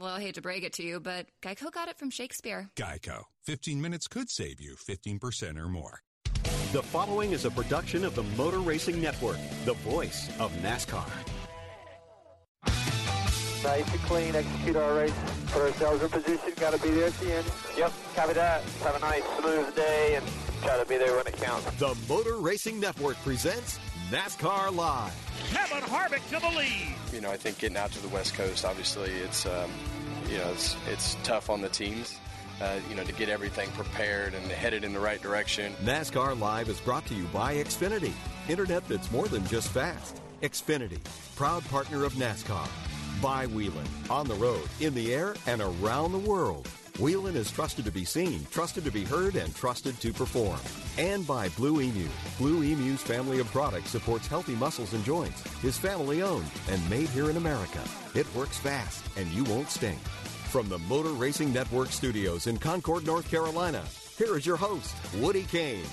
Well, I hate to break it to you, but Geico got it from Shakespeare. Geico. 15 minutes could save you 15% or more. The following is a production of the Motor Racing Network, the voice of NASCAR. Nice and clean, execute our race, put ourselves in position, got to be there at the end. Yep, copy that. Have a nice, smooth day and try to be there when it counts. The Motor Racing Network presents NASCAR Live. Kevin Harvick to the lead. You know, I think getting out to the West Coast, obviously, it's um, you know, it's it's tough on the teams. Uh, you know, to get everything prepared and headed in the right direction. NASCAR Live is brought to you by Xfinity, internet that's more than just fast. Xfinity, proud partner of NASCAR. By Whelen, on the road, in the air, and around the world. Whelen is trusted to be seen, trusted to be heard, and trusted to perform. And by Blue Emu. Blue Emu's family of products supports healthy muscles and joints, is family owned, and made here in America. It works fast, and you won't stink. From the Motor Racing Network studios in Concord, North Carolina, here is your host, Woody Cain.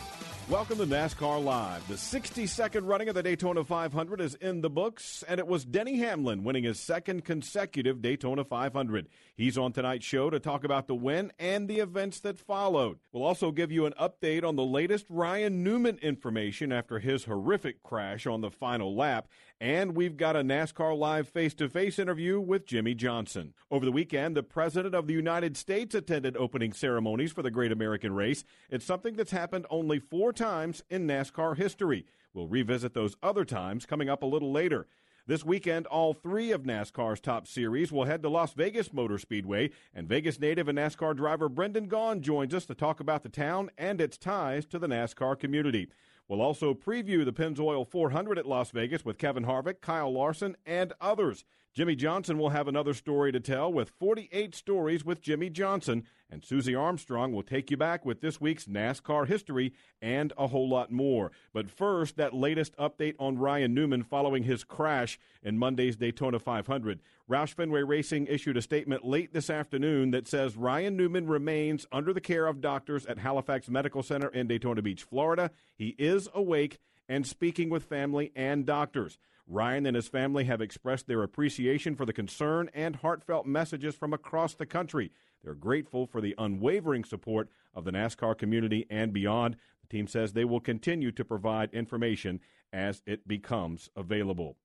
Welcome to NASCAR Live. The 62nd running of the Daytona 500 is in the books, and it was Denny Hamlin winning his second consecutive Daytona 500. He's on tonight's show to talk about the win and the events that followed. We'll also give you an update on the latest Ryan Newman information after his horrific crash on the final lap, and we've got a NASCAR Live face to face interview with Jimmie Johnson. Over the weekend, the President of the United States attended opening ceremonies for the Great American Race. It's something that's happened only four times in NASCAR history. We'll revisit those other times coming up a little later. This weekend, all three of NASCAR's top series will head to Las Vegas Motor Speedway, and Vegas native and NASCAR driver Brendan Gaughan joins us to talk about the town and its ties to the NASCAR community. We'll also preview the Pennzoil 400 at Las Vegas with Kevin Harvick, Kyle Larson, and others. Jimmie Johnson will have another story to tell with 48 stories with Jimmie Johnson, and Susie Armstrong will take you back with this week's NASCAR history and a whole lot more. But first, that latest update on Ryan Newman following his crash in Monday's Daytona 500. Roush Fenway Racing issued a statement late this afternoon that says Ryan Newman remains under the care of doctors at Halifax Medical Center in Daytona Beach, Florida. He is awake and speaking with family and doctors. Ryan and his family have expressed their appreciation for the concern and heartfelt messages from across the country. They're grateful for the unwavering support of the NASCAR community and beyond. The team says they will continue to provide information as it becomes available.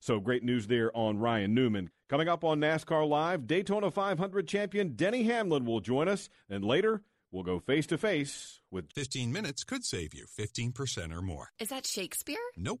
So great news there on Ryan Newman. Coming up on NASCAR Live, Daytona 500 champion Denny Hamlin will join us, and later we'll go face to face with 15 minutes could save you 15% or more. Is that Shakespeare? Nope,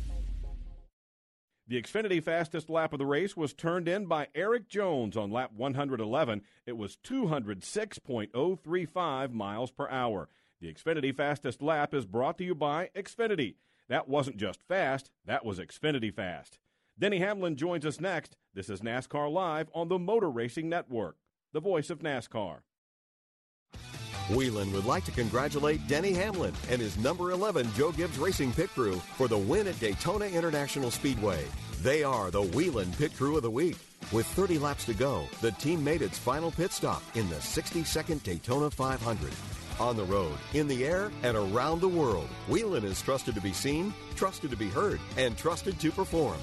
The Xfinity fastest lap of the race was turned in by Erik Jones on lap 111. It was 206.035 miles per hour. The Xfinity fastest lap is brought to you by Xfinity. That wasn't just fast, that was Xfinity fast. Denny Hamlin joins us next. This is NASCAR Live on the Motor Racing Network, the voice of NASCAR. Whelen would like to congratulate Denny Hamlin and his number 11 Joe Gibbs Racing Pit Crew for the win at Daytona International Speedway. They are the Whelen Pit Crew of the Week. With 30 laps to go, the team made its final pit stop in the 62nd Daytona 500. On the road, in the air, and around the world, Whelen is trusted to be seen, trusted to be heard, and trusted to perform.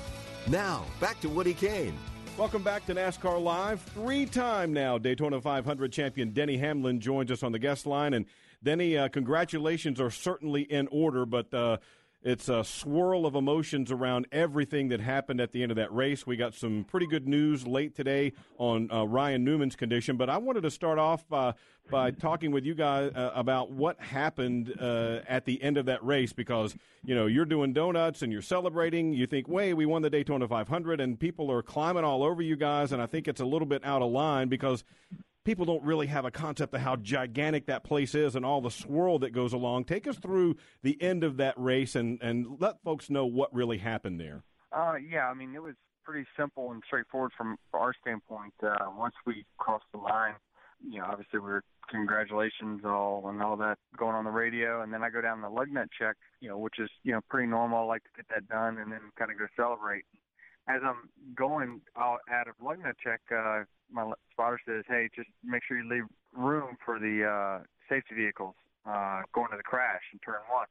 Now, back to Woody Cain. Welcome back to NASCAR Live. Three time now Daytona 500 champion Denny Hamlin joins us on the guest line. And Denny, uh, congratulations are certainly in order, but uh, it's a swirl of emotions around everything that happened at the end of that race. We got some pretty good news late today on uh, Ryan Newman's condition, but I wanted to start off uh, by talking with you guys uh, about what happened uh, at the end of that race because you know you're doing donuts and you're celebrating. You think, "Way, we won the Daytona 500," and people are climbing all over you guys, and I think it's a little bit out of line because people don't really have a concept of how gigantic that place is and all the swirl that goes along. Take us through the end of that race and, and let folks know what really happened there. Uh, yeah, I mean, it was pretty simple and straightforward from our standpoint. Uh, once we crossed the line, you know, obviously we were congratulations all and all that going on the radio, and then I go down the lug nut check, you know, which is you know pretty normal. I like to get that done and then kind of go celebrate. As I'm going out, out of lug nut check, uh, my spotter says, "Hey, just make sure you leave room for the uh, safety vehicles uh, going to the crash in turn one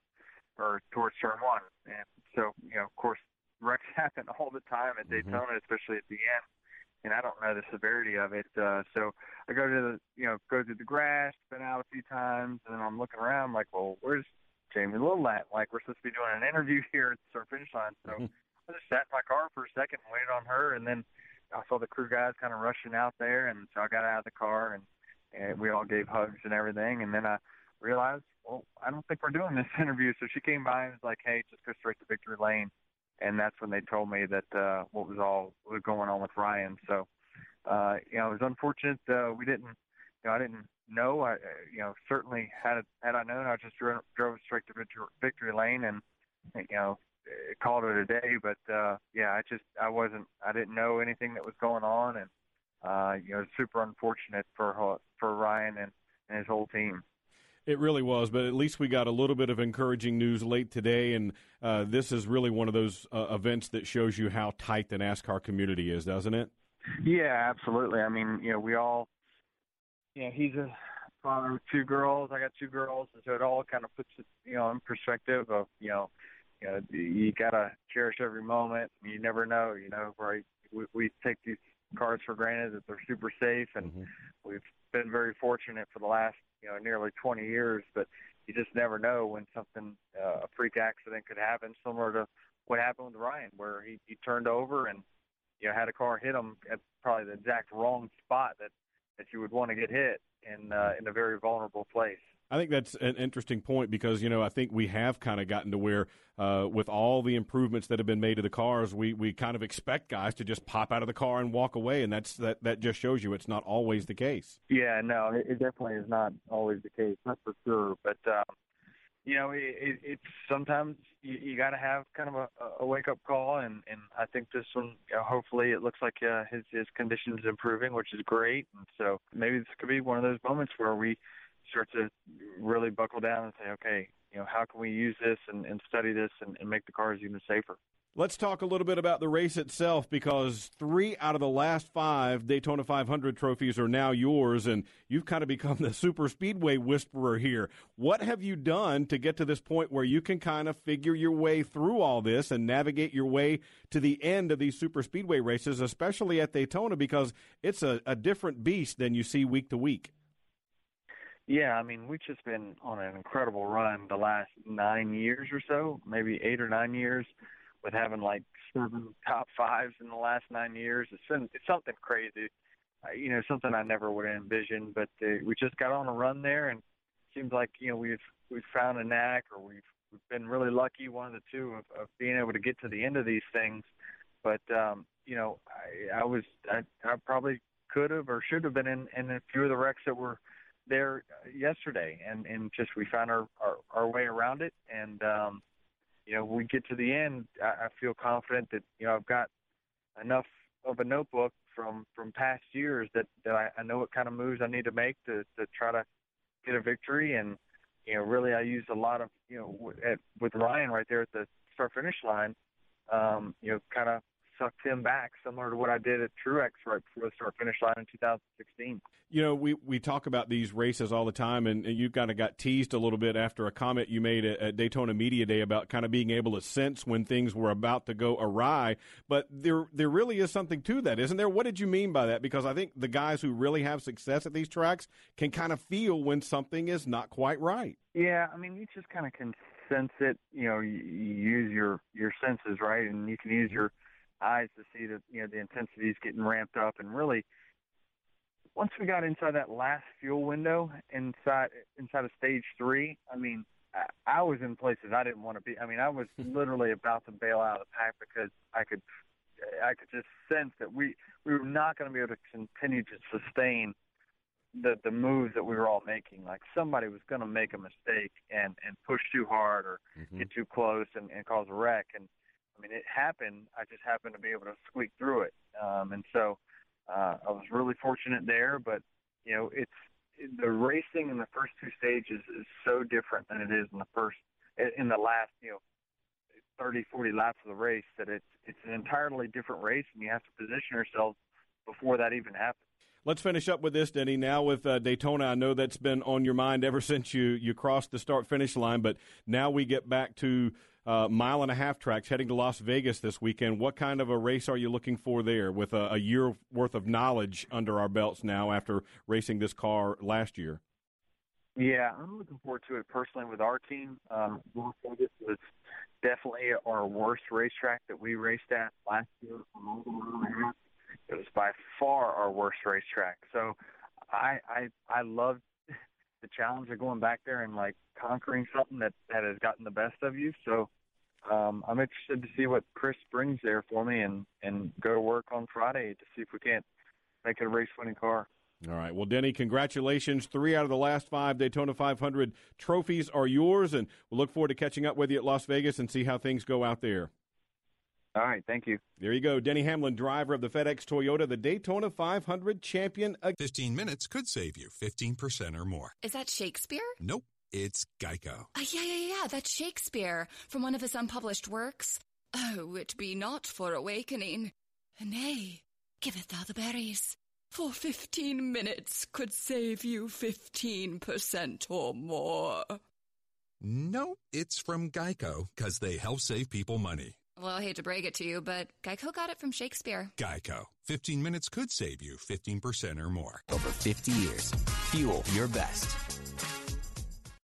or towards turn one." And so, you know, of course, wrecks happen all the time at mm-hmm. Daytona, especially at the end. And I don't know the severity of it. Uh, so I go to the, you know, go to the grass, been out a few times, and then I'm looking around like, well, where's Jamie Little at? Like, we're supposed to be doing an interview here at the finish line. So mm-hmm. I just sat in my car for a second and waited on her, and then I saw the crew guys kind of rushing out there, and so I got out of the car and, and we all gave hugs and everything. And then I realized, well, I don't think we're doing this interview. So she came by and was like, "Hey, just go straight to victory lane." And that's when they told me that uh, what was all was going on with Ryan. So, uh, you know, it was unfortunate. Uh, we didn't, you know, I didn't know. I, you know, certainly had had I known, I just drove, drove straight to victory, victory lane and, you know, called it a day. But uh, yeah, I just I wasn't I didn't know anything that was going on, and uh, you know, super unfortunate for for Ryan and, and his whole team. It really was, but at least we got a little bit of encouraging news late today, and uh, this is really one of those uh, events that shows you how tight the NASCAR community is, doesn't it? Yeah, absolutely. I mean, you know, we all, you know, he's a father of two girls. I got two girls, and so it all kind of puts it, you know, in perspective of, you know, you know, you gotta cherish every moment. You never know, you know, right? We, we take these cars for granted that they're super safe, and mm-hmm. we've been very fortunate for the last, you know, nearly 20 years. But you just never know when something, uh, a freak accident could happen, similar to what happened with Ryan, where he, he turned over and you know had a car hit him at probably the exact wrong spot that that you would want to get hit in uh, in a very vulnerable place. I think that's an interesting point because you know I think we have kind of gotten to where uh, with all the improvements that have been made to the cars, we we kind of expect guys to just pop out of the car and walk away, and that's that that just shows you it's not always the case. Yeah, no, it, definitely is not always the case, that's for sure. But um, you know, it, it, it's sometimes you, you got to have kind of a, a wake up call, and and I think this one, you know, hopefully, it looks like uh, his his condition is improving, which is great, and so maybe this could be one of those moments where we start to really buckle down and say, okay, you know, how can we use this and, and study this and, and make the cars even safer? Let's talk a little bit about the race itself because three out of the last five Daytona 500 trophies are now yours, and you've kind of become the super speedway whisperer here. What have you done to get to this point where you can kind of figure your way through all this and navigate your way to the end of these super speedway races, especially at Daytona, because it's a, a different beast than you see week to week? Yeah, I mean, we've just been on an incredible run the last nine years or so, maybe eight or nine years, with having like seven top fives in the last nine years. It's been, it's something crazy, uh, you know, something I never would have envisioned. But uh, we just got on a run there, and it seems like you know we've we've found a knack, or we've we've been really lucky, one of the two, of, of being able to get to the end of these things. But um, you know, I, I was I, I probably could have or should have been in, in a few of the wrecks that were there yesterday, and and just we found our our, our way around it, and um, you know we get to the end. I, I feel confident that you know I've got enough of a notebook from from past years that that I, I know what kind of moves I need to make to to try to get a victory, and you know really I used a lot of you know at, with Ryan right there at the start finish line, um, you know kind of sucked him back, similar to what I did at Truex right before the start finish line in 2016. You know, we, we talk about these races all the time, and, and you kind of got teased a little bit after a comment you made at, at, Daytona Media Day about kind of being able to sense when things were about to go awry. But there there really is something to that, isn't there? What did you mean by that? Because I think the guys who really have success at these tracks can kind of feel when something is not quite right. Yeah, I mean, you just kind of can sense it. You know, you, you use your your senses, right, and you can use your eyes to see that you know the intensity is getting ramped up. And really once we got inside that last fuel window inside inside of stage three i mean I, I was in places i didn't want to be. I mean i was literally about to bail out of the pack because i could i could just sense that we we were not going to be able to continue to sustain the the moves that we were all making. Like somebody was going to make a mistake and and push too hard or mm-hmm. get too close and, and cause a wreck. And I mean, it happened. I just happened to be able to squeak through it. Um, and so uh, I was really fortunate there. But, you know, it's the racing in the first two stages is so different than it is in the first, in the last, you know, 30, 40 laps of the race that it's, it's an entirely different race and you have to position yourself before that even happens. Let's finish up with this, Denny. Now with uh, Daytona, I know that's been on your mind ever since you you crossed the start finish line. But now we get back to uh, mile and a half tracks heading to Las Vegas this weekend. What kind of a race are you looking for there with a, a year worth of knowledge under our belts now after racing this car last year? Yeah, I'm looking forward to it personally with our team. Um, Las Vegas was definitely our worst racetrack that we raced at last year. It was by far our worst racetrack. So I I I loved the challenge of going back there and like conquering something that that has gotten the best of you. So um, I'm interested to see what Chris brings there for me, and and go to work on Friday to see if we can't make it a race-winning car. All right. Well, Denny, congratulations. Three out of the last five Daytona 500 trophies are yours, and we'll look forward to catching up with you at Las Vegas and see how things go out there. All right, thank you. There you go. Denny Hamlin, driver of the FedEx Toyota, the Daytona 500 champion. 15 minutes could save you 15% or more. Is that Shakespeare? Nope, it's Geico. Uh, yeah, yeah, yeah, that's Shakespeare from one of his unpublished works. Oh, it be not for awakening. Nay, giveth thou the berries. For 15 minutes could save you 15% or more. Nope, it's from Geico because they help save people money. Well, I hate to break it to you, but Geico got it from Shakespeare. Geico. 15 minutes could save you 15% or more. Over 50 years. Fuel your best.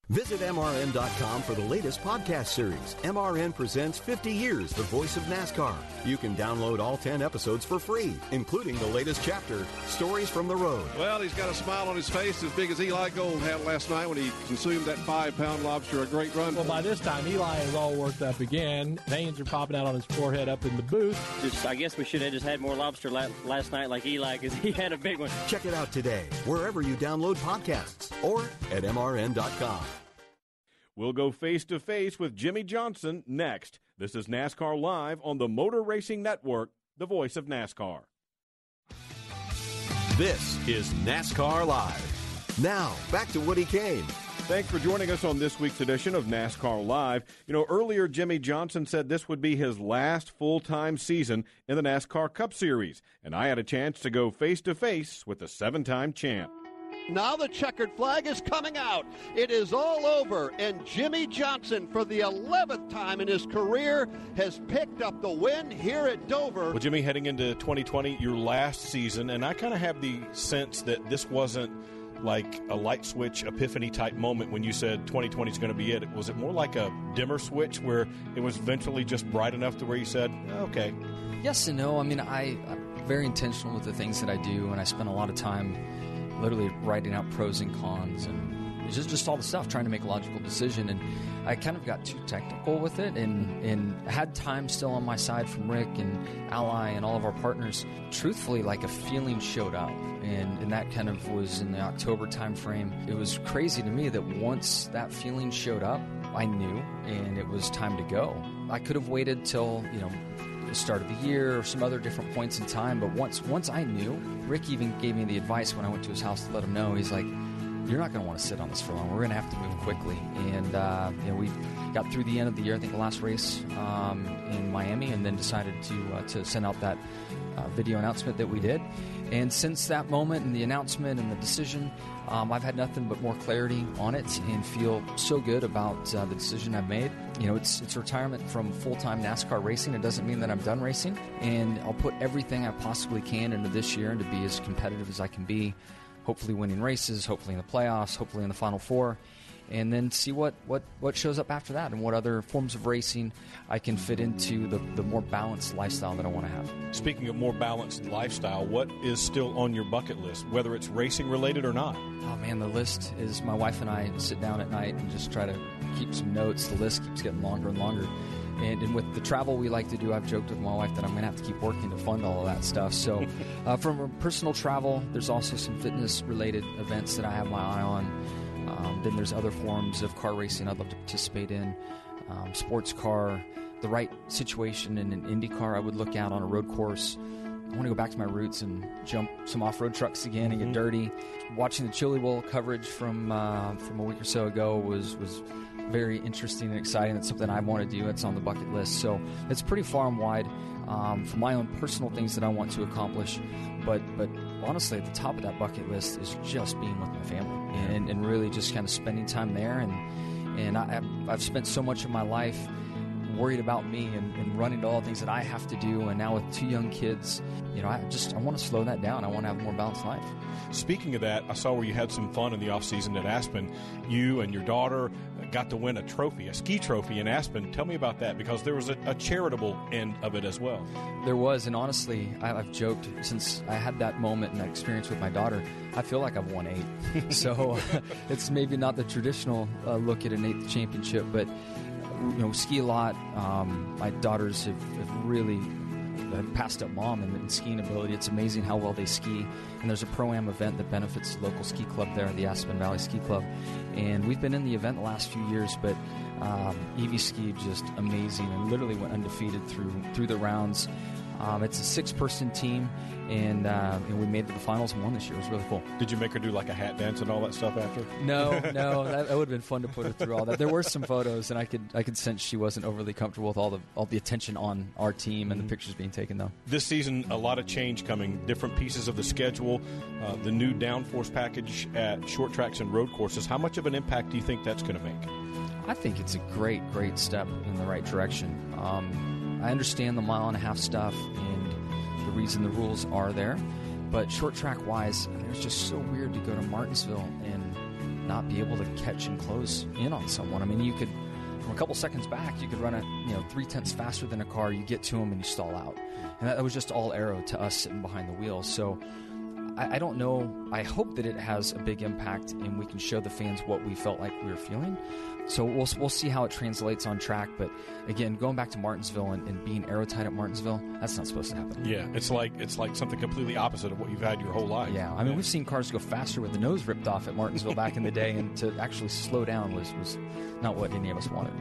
Visit MRN.com for the latest podcast series. MRN presents 50 Years, the voice of NASCAR. You can download all 10 episodes for free, including the latest chapter, Stories from the Road. Well, he's got a smile on his face as big as Eli Gold had last night when he consumed that five pound lobster. A great run. Well, by this time, Eli is all worked up again. Veins are popping out on his forehead up in the booth. Just, I guess we should have just had more lobster last night like Eli because he had a big one. Check it out today, wherever you download podcasts or at MRN.com. We'll go face to face with Jimmie Johnson next. This is NASCAR Live on the Motor Racing Network, the voice of NASCAR. This is NASCAR Live. Now, back to Woody Cain. Thanks for joining us on this week's edition of NASCAR Live. You know, earlier Jimmie Johnson said this would be his last full time season in the NASCAR Cup Series, and I had a chance to go face to face with the seven time champ. Now the checkered flag is coming out. It is all over, and Jimmie Johnson, for the 11th time in his career, has picked up the win here at Dover. Well, Jimmie, heading into 2020, your last season, and I kind of have the sense that this wasn't like a light switch epiphany type moment when you said 2020 is going to be it? Was it more like a dimmer switch where it was eventually just bright enough to where you said, okay? Yes and no. I mean, I, I'm very intentional with the things that I do, and I spend a lot of time literally writing out pros and cons and just just all the stuff, trying to make a logical decision. And I kind of got too technical with it, and and had time still on my side from Rick and Ally and all of our partners. Truthfully, like a feeling showed up, and and that kind of was in the October timeframe. It was crazy to me that once that feeling showed up, I knew, and it was time to go. I could have waited till you know the start of the year or some other different points in time. But once once I knew, Rick even gave me the advice when I went to his house to let him know. He's like, "You're not going to want to sit on this for long. We're going to have to move quickly." And uh, you know, we got through the end of the year. I think the last race um, in Miami, and then decided to uh, to send out that uh, video announcement that we did. And since that moment and the announcement and the decision, um, I've had nothing but more clarity on it and feel so good about uh, the decision I've made. You know, it's it's retirement from full time NASCAR racing. It doesn't mean that I'm done racing, and I'll put everything I possibly can into this year and to be as competitive as I can be. Hopefully, winning races, hopefully in the playoffs, hopefully in the Final Four and then see what, what, what shows up after that and what other forms of racing I can fit into the, the more balanced lifestyle that I want to have. Speaking of more balanced lifestyle, what is still on your bucket list, whether it's racing related or not? Oh man, the list is my wife and I sit down at night and just try to keep some notes. The list keeps getting longer and longer. And, and, with the travel we like to do, I've joked with my wife that I'm going to have to keep working to fund all of that stuff. So, uh, from personal travel, there's also some fitness related events that I have my eye on. Um, then there's other forms of car racing I'd love to participate in. Um, sports car, the right situation in an Indy car I would look out on a road course. I want to go back to my roots and jump some off-road trucks again and get mm-hmm. dirty. Watching the Chili Bowl coverage from uh, from a week or so ago was was very interesting and exciting. It's something I want to do. It's on the bucket list. So it's pretty far and wide um, for my own personal things that I want to accomplish. But but honestly, at the top of that bucket list is just being with my family and, and really just kind of spending time there. And and I, I've spent so much of my life worried about me and, and, running to all the things that I have to do. And now with two young kids, you know, I just I want to slow that down. I want to have a more balanced life. Speaking of that, I saw where you had some fun in the off season at Aspen. You and your daughter got to win a trophy, a ski trophy in Aspen. Tell me about that because there was a, a charitable end of it as well. There was, and honestly, I, have joked since I had that moment and that experience with my daughter. I feel like I've won eight. so it's maybe not the traditional uh, look at an eighth championship, but you know, ski a lot. Um, my daughters have, have really passed up mom in, in, skiing ability. It's amazing how well they ski. And there's a pro am event that benefits local ski club there, the Aspen Valley Ski Club. And we've been in the event the last few years, but um, Evie skied just amazing and literally went undefeated through through the rounds. Um, it's a six-person team, and, uh, and we made it to the finals and won this year. It was really cool. Did you make her do like a hat dance and all that stuff after? No, no, that, that would have been fun to put her through all that. There were some photos, and I could I could sense she wasn't overly comfortable with all the all the attention on our team and mm-hmm. the pictures being taken. Though this season, a lot of change coming, different pieces of the schedule, uh, the new downforce package at short tracks and road courses. How much of an impact do you think that's going to make? I think it's a great, great step in the right direction. Um, I understand the mile and a half stuff and the reason the rules are there, but short track wise, it's just so weird to go to Martinsville and not be able to catch and close in on someone. I mean, you could from a couple seconds back, you could run it, you know, three tenths faster than a car. You get to them and you stall out, and that, was just all aero to us sitting behind the wheel. So. I, I don't know. I hope that it has a big impact and we can show the fans what we felt like we were feeling. So we'll, we'll see how it translates on track. But again, going back to Martinsville and, and being aerotight at Martinsville, that's not supposed to happen. Yeah, it's like it's like something completely opposite of what you've had your whole life. Yeah, I mean, yeah. we've seen cars go faster with the nose ripped off at Martinsville back in the day, and to actually slow down was was not what any of us wanted.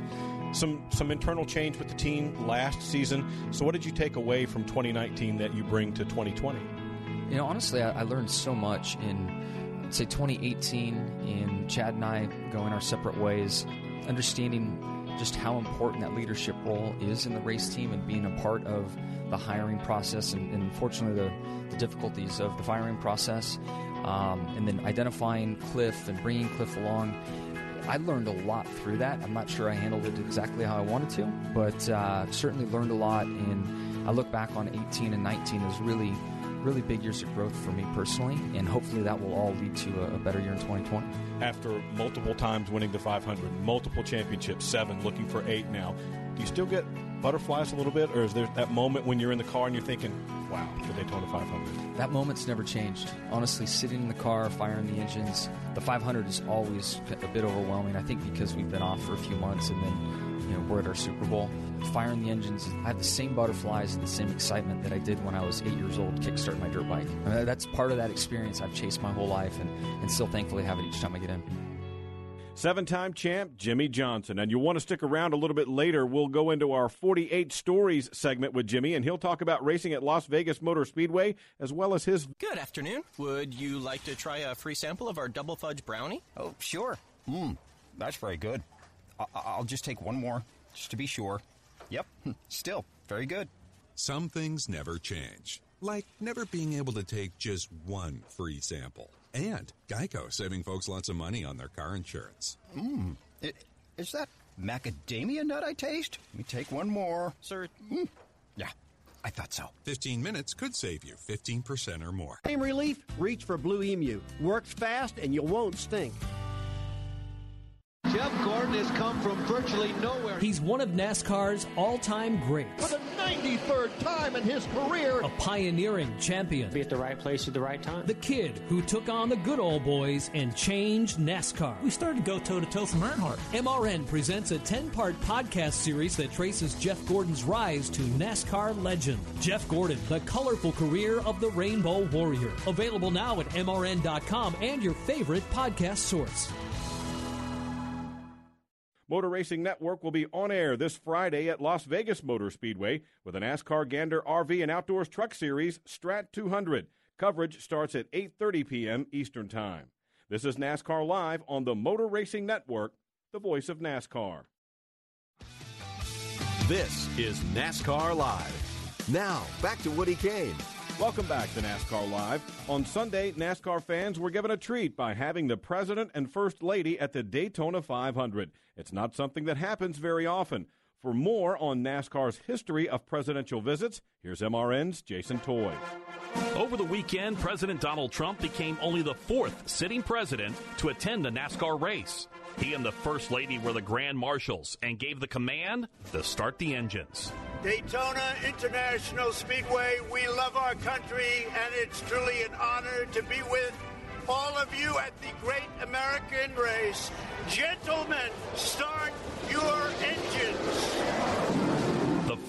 Some some internal change with the team last season. So, what did you take away from 2019 that you bring to 2020? You know, honestly, I, I learned so much in say 2018 in Chad and I going our separate ways, understanding just how important that leadership role is in the race team and being a part of the hiring process and, and unfortunately the, the, difficulties of the firing process um, and then identifying cliff and bringing cliff along. I learned a lot through that. I'm not sure i handled it exactly how i wanted to but uh, certainly learned a lot and i look back on 18 and 19 as really really big years of growth for me personally, and hopefully that will all lead to a, better year in 2020. After multiple times winning the 500, multiple championships, seven, looking for eight now, do you still get butterflies a little bit, or is there that moment when you're in the car and you're thinking, wow, the Daytona 500? That moment's never changed. Honestly, sitting in the car, firing the engines, the 500 is always a bit overwhelming. I think because we've been off for a few months and then you know we're at our Super Bowl. Firing the engines, I have the same butterflies and the same excitement that I did when I was eight years old, kickstarting my dirt bike. I mean, that's part of that experience I've chased my whole life, and, and still thankfully have it each time I get in. Seven time champ Jimmie Johnson. And you'll want to stick around a little bit later. We'll go into our 48 Stories segment with Jimmie, and he'll talk about racing at Las Vegas Motor Speedway as well as his. Good afternoon. Would you like to try a free sample of our double fudge brownie? Oh, sure. Mmm, that's very good. I- I'll just take one more, just to be sure. Yep, still very good. Some things never change, like never being able to take just one free sample. And Geico saving folks lots of money on their car insurance. Mmm. Is that macadamia nut I taste? Let me take one more. Sir. Mm. Yeah, I thought so. 15 minutes could save you 15% or more. Pain relief? Reach for Blue Emu. Works fast and you won't stink. Jeff Gordon has come from virtually nowhere. He's one of NASCAR's all-time greats. For the 93rd time in his career. A pioneering champion. Be at the right place at the right time. The kid who took on the good old boys and changed NASCAR. We started to go toe-to-toe from Earnhardt. MRN presents a 10-part podcast series that traces Jeff Gordon's rise to NASCAR legend. Jeff Gordon, the colorful career of the Rainbow Warrior. Available now at MRN.com and your favorite podcast source. Motor Racing Network will be on air this Friday at Las Vegas Motor Speedway with a NASCAR Gander RV and Outdoors Truck Series Strat 200. Coverage starts at 8:30 p.m. Eastern Time. This is NASCAR Live on the Motor Racing Network, the voice of NASCAR. This is NASCAR Live. Now, back to Woody Cain. Welcome back to NASCAR Live. On Sunday, NASCAR fans were given a treat by having the President and First Lady at the Daytona 500. It's not something that happens very often. For more on NASCAR's history of presidential visits, here's MRN's Jason Toy. Over the weekend, President Donald Trump became only the fourth sitting president to attend a NASCAR race. He and the First Lady were the Grand Marshals and gave the command to start the engines. Daytona International Speedway, we love our country, and it's truly an honor to be with all of you at the great American race. Gentlemen, start your engines.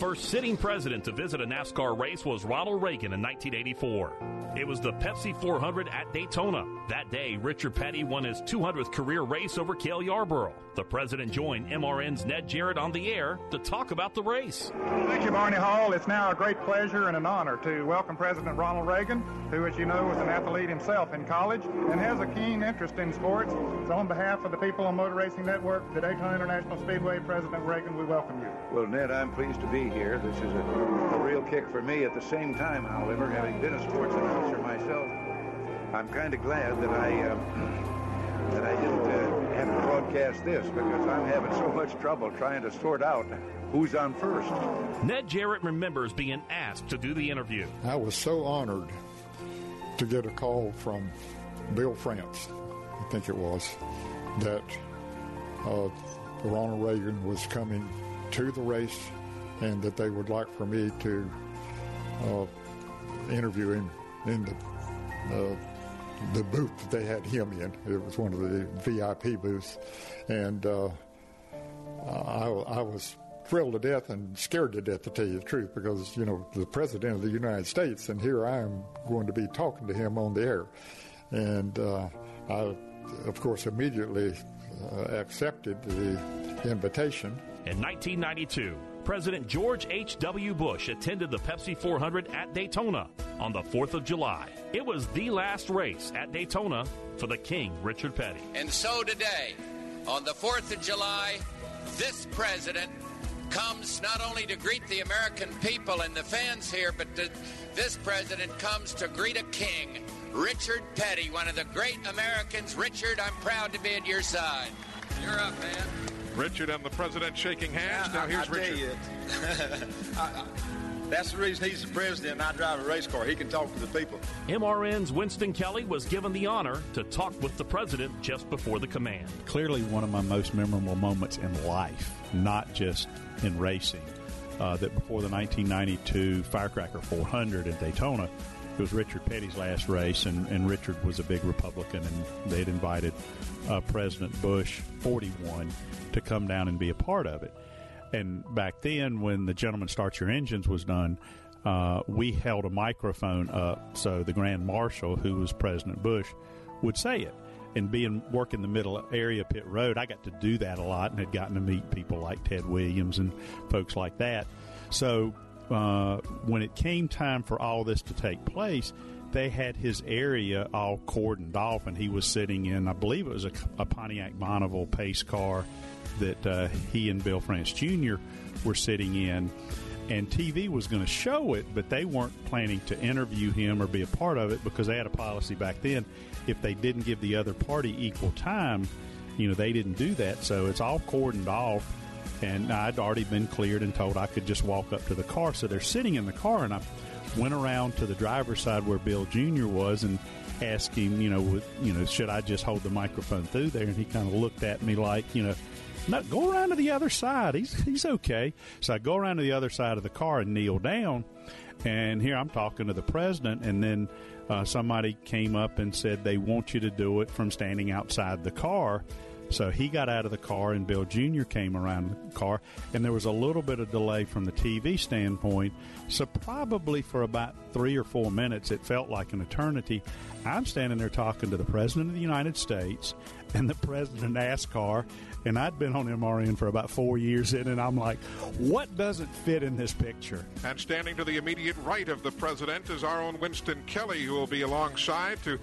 The first sitting president to visit a NASCAR race was Ronald Reagan in 1984. It was the Pepsi 400 at Daytona. That day, Richard Petty won his 200th career race over Cale Yarborough. The president joined MRN's Ned Jarrett on the air to talk about the race. Thank you, Barney Hall. It's now a great pleasure and an honor to welcome President Ronald Reagan, who, as you know, was an athlete himself in college and has a keen interest in sports. So, on behalf of the people on Motor Racing Network, the Daytona International Speedway, President Reagan, we welcome you. Well, Ned, I'm pleased to be here. This is a, a real kick for me. At the same time, however, having been a sports announcer myself, I'm kind of glad that I uh, that I didn't uh, have to broadcast this because I'm having so much trouble trying to sort out who's on first. Ned Jarrett remembers being asked to do the interview. I was so honored to get a call from Bill France, I think it was, that uh, Ronald Reagan was coming to the race and that they would like for me to uh, interview him in the uh, the booth that they had him in. It was one of the VIP booths, and uh, I, I, was thrilled to death and scared to death to tell you the truth because you know the president of the United States, and here I am going to be talking to him on the air, and uh, I, of course, immediately uh, accepted the invitation. In 1992. President George H.W. Bush attended the Pepsi 400 at Daytona on the 4th of July. It was the last race at Daytona for the King, Richard Petty. And so today, on the 4th of July, this president comes not only to greet the American people and the fans here, but to, this president comes to greet a king, Richard Petty, one of the great Americans. Richard, I'm proud to be at your side. You're up, man. Richard and the president shaking hands. Yeah, now here's I, I Richard. You, I, I, that's the reason he's the president and I drive a race car. He can talk to the people. MRN's Winston Kelly was given the honor to talk with the president just before the command. Clearly, one of my most memorable moments in life, not just in racing. Uh, that before the 1992 Firecracker 400 in Daytona, it was Richard Petty's last race, and, and Richard was a big Republican, and they'd invited uh, President Bush, 41, to come down and be a part of it. And back then, when the Gentleman Start Your Engines was done, uh, we held a microphone up so the Grand Marshal, who was President Bush, would say it. And being working the middle area pit road, I got to do that a lot and had gotten to meet people like Ted Williams and folks like that. So uh, when it came time for all this to take place, they had his area all cordoned off, and he was sitting in, I believe it was a, a Pontiac Bonneville pace car that uh, he and Bill France Jr. were sitting in. And TV was going to show it, but they weren't planning to interview him or be a part of it because they had a policy back then. If they didn't give the other party equal time, you know, they didn't do that. So it's all cordoned off. And I'd already been cleared and told I could just walk up to the car. So they're sitting in the car, and I went around to the driver's side where Bill Jr. was and asked him, you know, you know, should I just hold the microphone through there? And he kind of looked at me like, you know, no, go around to the other side. He's he's okay. So I go around to the other side of the car and kneel down. And here I'm talking to the president, and then uh, somebody came up and said they want you to do it from standing outside the car. So he got out of the car, and Bill Jr. came around the car, and there was a little bit of delay from the TV standpoint. So, probably for about three or four minutes, it felt like an eternity. I'm standing there talking to the President of the United States and the President of NASCAR, and I'd been on MRN for about four years in, and I'm like, what doesn't fit in this picture? And standing to the immediate right of the president is our own Winston Kelly, who will be alongside to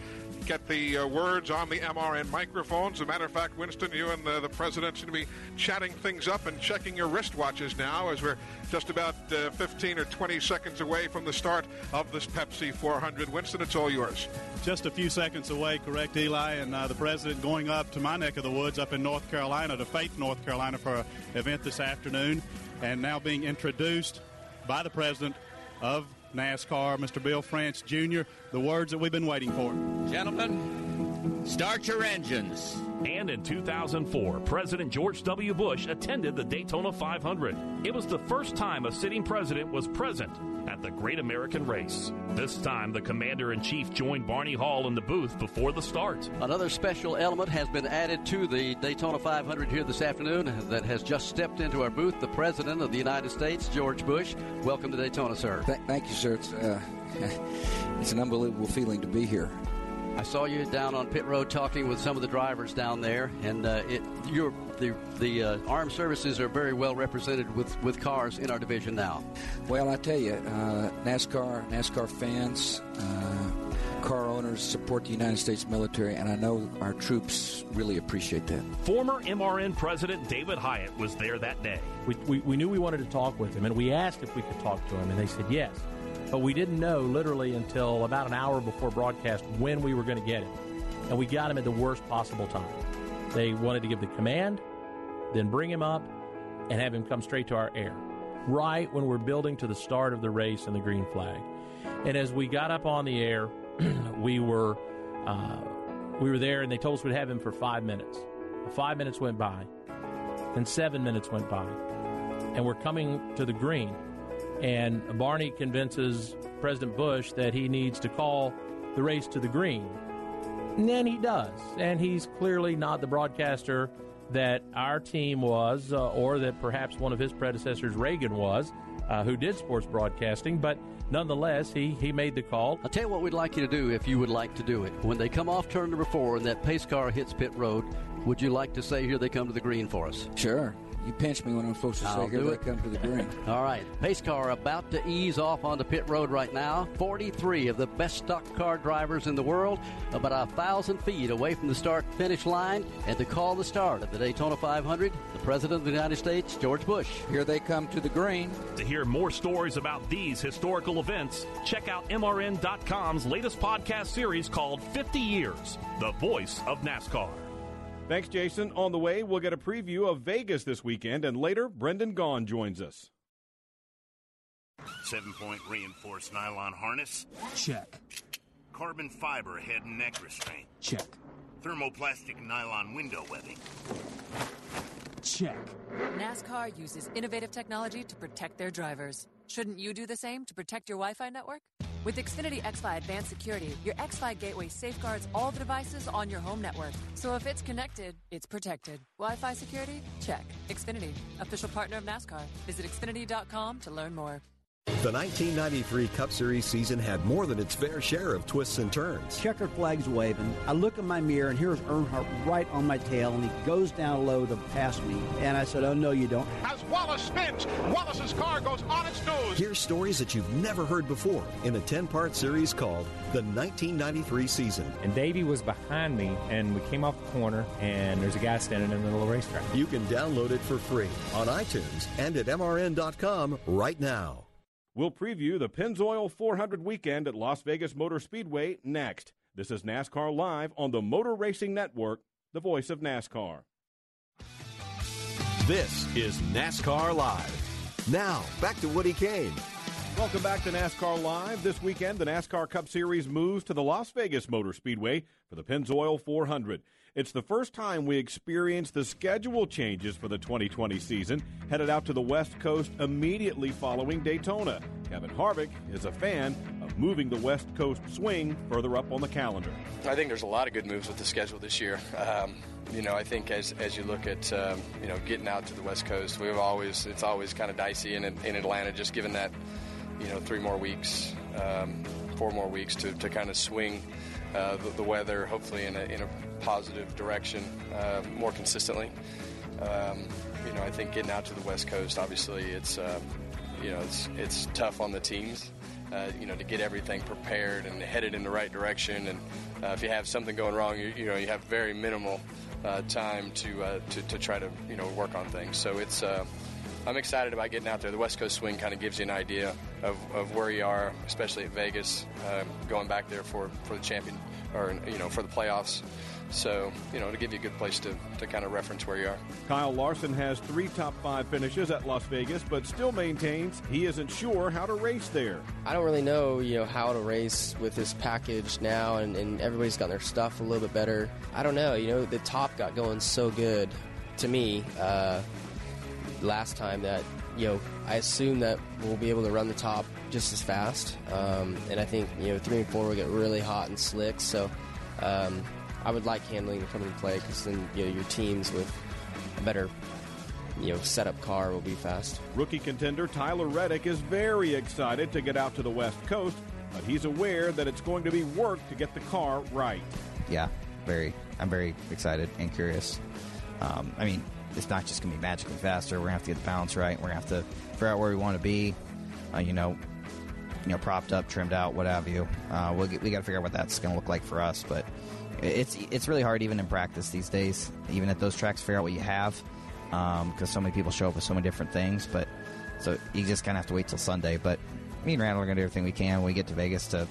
get the uh, words on the MRN microphones. As a matter of fact, Winston, you and the, the president seem to be chatting things up and checking your wristwatches now as we're just about uh, 15 or 20 seconds away from the start of this Pepsi 400. Winston, it's all yours. Just a few seconds away, correct, Eli, and uh, the president going up to my neck of the woods up in North Carolina to Faith, North Carolina for an event this afternoon, and now being introduced by the president of NASCAR, Mr. Bill France Jr., the words that we've been waiting for. Gentlemen, start your engines. And in 2004, President George W. Bush attended the Daytona 500. It was the first time a sitting president was present at the Great American Race. This time, the commander in chief joined Barney Hall in the booth before the start. Another special element has been added to the Daytona 500 here this afternoon that has just stepped into our booth. The President of the United States, George Bush. Welcome to Daytona, sir. Th- thank you, sir. It's, uh, it's an unbelievable feeling to be here. I saw you down on pit road talking with some of the drivers down there, and uh, it, you're, the the uh, armed services are very well represented with, with cars in our division now. Well, I tell you, uh, NASCAR, NASCAR fans, uh, car owners support the United States military, and I know our troops really appreciate that. Former MRN President David Hyatt was there that day. We, we, we knew we wanted to talk with him, and we asked if we could talk to him, and they said yes. But we didn't know literally until about an hour before broadcast when we were going to get him. And we got him at the worst possible time. They wanted to give the command, then bring him up, and have him come straight to our air, right when we're building to the start of the race and the green flag. And as we got up on the air, we were uh, we were there, and they told us we'd have him for five minutes. Five minutes went by, then seven minutes went by, and we're coming to the green. And Barney convinces President Bush that he needs to call the race to the green. And then he does. And he's clearly not the broadcaster that our team was, uh, or that perhaps one of his predecessors, Reagan, was, uh, who did sports broadcasting. But nonetheless, he, he made the call. I'll tell you what we'd like you to do if you would like to do it. When they come off turn number four and that pace car hits pit road, would you like to say, here they come to the green for us? Sure. You pinch me when I'm supposed to say, I'll here do they it. come to the green. All right, pace car about to ease off onto pit road right now. 43 of the best stock car drivers in the world, about a thousand feet away from the start finish line, and to call the start of the Daytona 500, the President of the United States, George Bush. Here they come to the green. To hear more stories about these historical events, check out MRN.com's latest podcast series called 50 Years, the voice of NASCAR. Thanks, Jason. On the way, we'll get a preview of Vegas this weekend, and later, Brendan Gaughan joins us. Seven point reinforced nylon harness. Check. Carbon fiber head and neck restraint. Check. Thermoplastic nylon window webbing. Check. NASCAR uses innovative technology to protect their drivers. Shouldn't you do the same to protect your Wi Fi network? With Xfinity XFi Advanced Security, your XFi gateway safeguards all the devices on your home network. So if it's connected, it's protected. Wi Fi security? Check. Xfinity, official partner of NASCAR. Visit Xfinity.com to learn more. The 1993 Cup Series season had more than its fair share of twists and turns. Checkered flag's waving. I look in my mirror and here's Earnhardt right on my tail, and he goes down low to pass me. And I said, "Oh no, you don't." As Wallace spins, Wallace's car goes on its nose. Hear stories that you've never heard before in a 10 part series called The 1993 Season. And Davey was behind me, and we came off the corner, and there's a guy standing in the middle of the racetrack. You can download it for free on iTunes and at MRN.com right now. We'll preview the Pennzoil 400 weekend at Las Vegas Motor Speedway next. This is NASCAR Live on the Motor Racing Network, the voice of NASCAR. This is NASCAR Live. Now, back to Woody Cain. Welcome back to NASCAR Live. This weekend, the NASCAR Cup Series moves to the Las Vegas Motor Speedway for the Pennzoil 400. It's the first time we experience the schedule changes for the 2020 season, headed out to the West Coast immediately following Daytona. Kevin Harvick is a fan of moving the West Coast swing further up on the calendar. I think there's a lot of good moves with the schedule this year. Um, you know, I think as, as you look at um, you know getting out to the West Coast, we've always it's always kind of dicey in, in Atlanta, just given that you know three more weeks, um, four more weeks to, to kind of swing uh, the, the, weather, hopefully in a, in a positive direction uh, more consistently. Um, you know, I think getting out to the West Coast, obviously, it's uh, you know it's it's tough on the teams. Uh, you know, to get everything prepared and headed in the right direction, and uh, if you have something going wrong, you, you know you have very minimal uh, time to, to to try to you know work on things. So it's I'm excited about getting out there. The West Coast swing kind of gives you an idea of, of where you are, especially at Vegas, um, going back there for, for the champion or you know for the playoffs. So you know to give you a good place to, to kind of reference where you are. Kyle Larson has three top five finishes at Las Vegas, but still maintains he isn't sure how to race there. I don't really know you know how to race with this package now, and, and everybody's got their stuff a little bit better. I don't know. You know the top got going so good to me. Uh, last time that you know I assume that we'll be able to run the top just as fast, um, and I think you know three and four will get really hot and slick. So um, I would like handling to come into play because then you know your teams with a better you know setup car will be fast. Rookie contender Tyler Reddick is very excited to get out to the West Coast, but he's aware that it's going to be work to get the car right. Yeah, very. I'm very excited and curious. Um, I mean, it's not just going to be magically faster. We're going to have to get the balance right. We're going to have to figure out where we want to be. Uh, you know, you know, propped up, trimmed out, what have you. Uh, we'll get, we got to figure out what that's going to look like for us. But it's it's really hard even in practice these days, even at those tracks, figure out what you have because um, so many people show up with so many different things. But so you just kind of have to wait till Sunday. But me and Randall are going to do everything we can when we get to Vegas to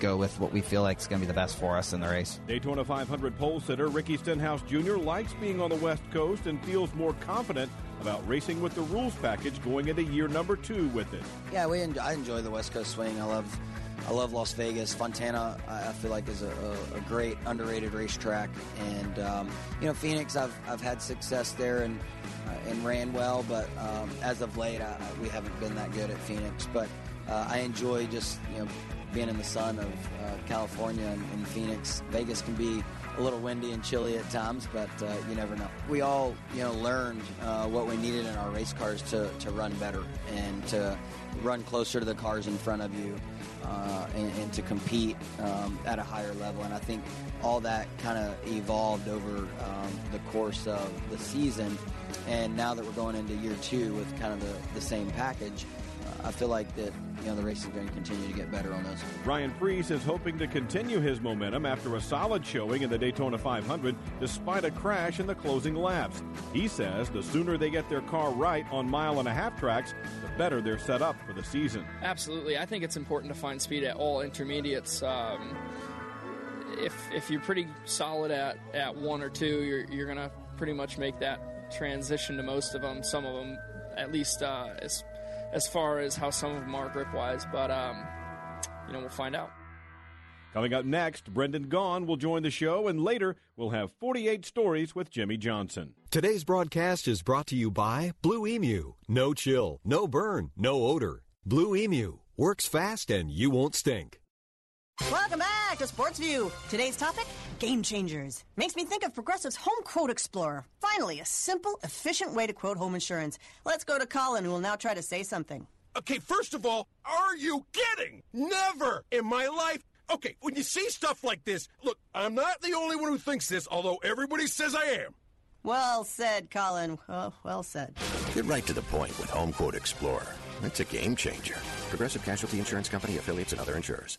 go with what we feel like is going to be the best for us in the race. Daytona 500 pole sitter Ricky Stenhouse Jr. likes being on the West Coast and feels more confident about racing with the rules package going into year number two with it. Yeah, we enjoy, I enjoy the West Coast swing. I love I love Las Vegas. Fontana, I feel like is a, a, a great underrated racetrack, and um, you know Phoenix. I've I've had success there and uh, and ran well, but um, as of late, I, we haven't been that good at Phoenix. But uh, I enjoy just you know being in the sun of uh, California and, and, Phoenix. Vegas can be a little windy and chilly at times, but uh, you never know. We all, you know, learned uh, what we needed in our race cars to, to run better and to run closer to the cars in front of you uh, and, and, to compete um, at a higher level. And I think all that kind of evolved over um, the course of the season. And now that we're going into year two with kind of the, the same package, I feel like that you know the race is going to continue to get better on those. Ryan Preece is hoping to continue his momentum after a solid showing in the Daytona 500 despite a crash in the closing laps. He says the sooner they get their car right on mile and a half tracks, the better they're set up for the season. Absolutely. I think it's important to find speed at all intermediates. Um, if, if you're pretty solid at, at one or two, you're, you're going to pretty much make that transition to most of them. Some of them, at least uh, as as far as how some of them are grip wise, but um, you know we'll find out. Coming up next, Brendan Gaughan will join the show, and later we'll have 48 stories with Jimmie Johnson. Today's broadcast is brought to you by Blue Emu. No chill, no burn, no odor. Blue Emu works fast and you won't stink. Welcome back to Sports View. Today's topic game changers. Makes me think of Progressive's Home Quote Explorer. Finally, a simple, efficient way to quote home insurance. Let's go to Colin, who will now try to say something. Okay, first of all, are you kidding? Never in my life. Okay, when you see stuff like this, look, I'm not the only one who thinks this, although everybody says I am. Well said, Colin. Well, well said. Get right to the point with Home Quote Explorer. It's a game changer. Progressive Casualty Insurance Company affiliates and other insurers.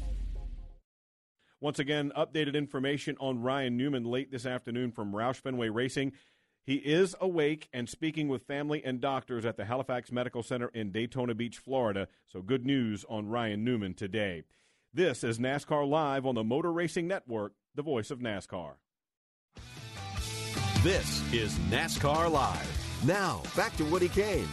Once again, updated information on Ryan Newman late this afternoon from Roush Fenway Racing. He is awake and speaking with family and doctors at the Halifax Medical Center in Daytona Beach, Florida. So good news on Ryan Newman today. This is NASCAR Live on the Motor Racing Network, the voice of NASCAR. This is NASCAR Live. Now, back to Woody Cain.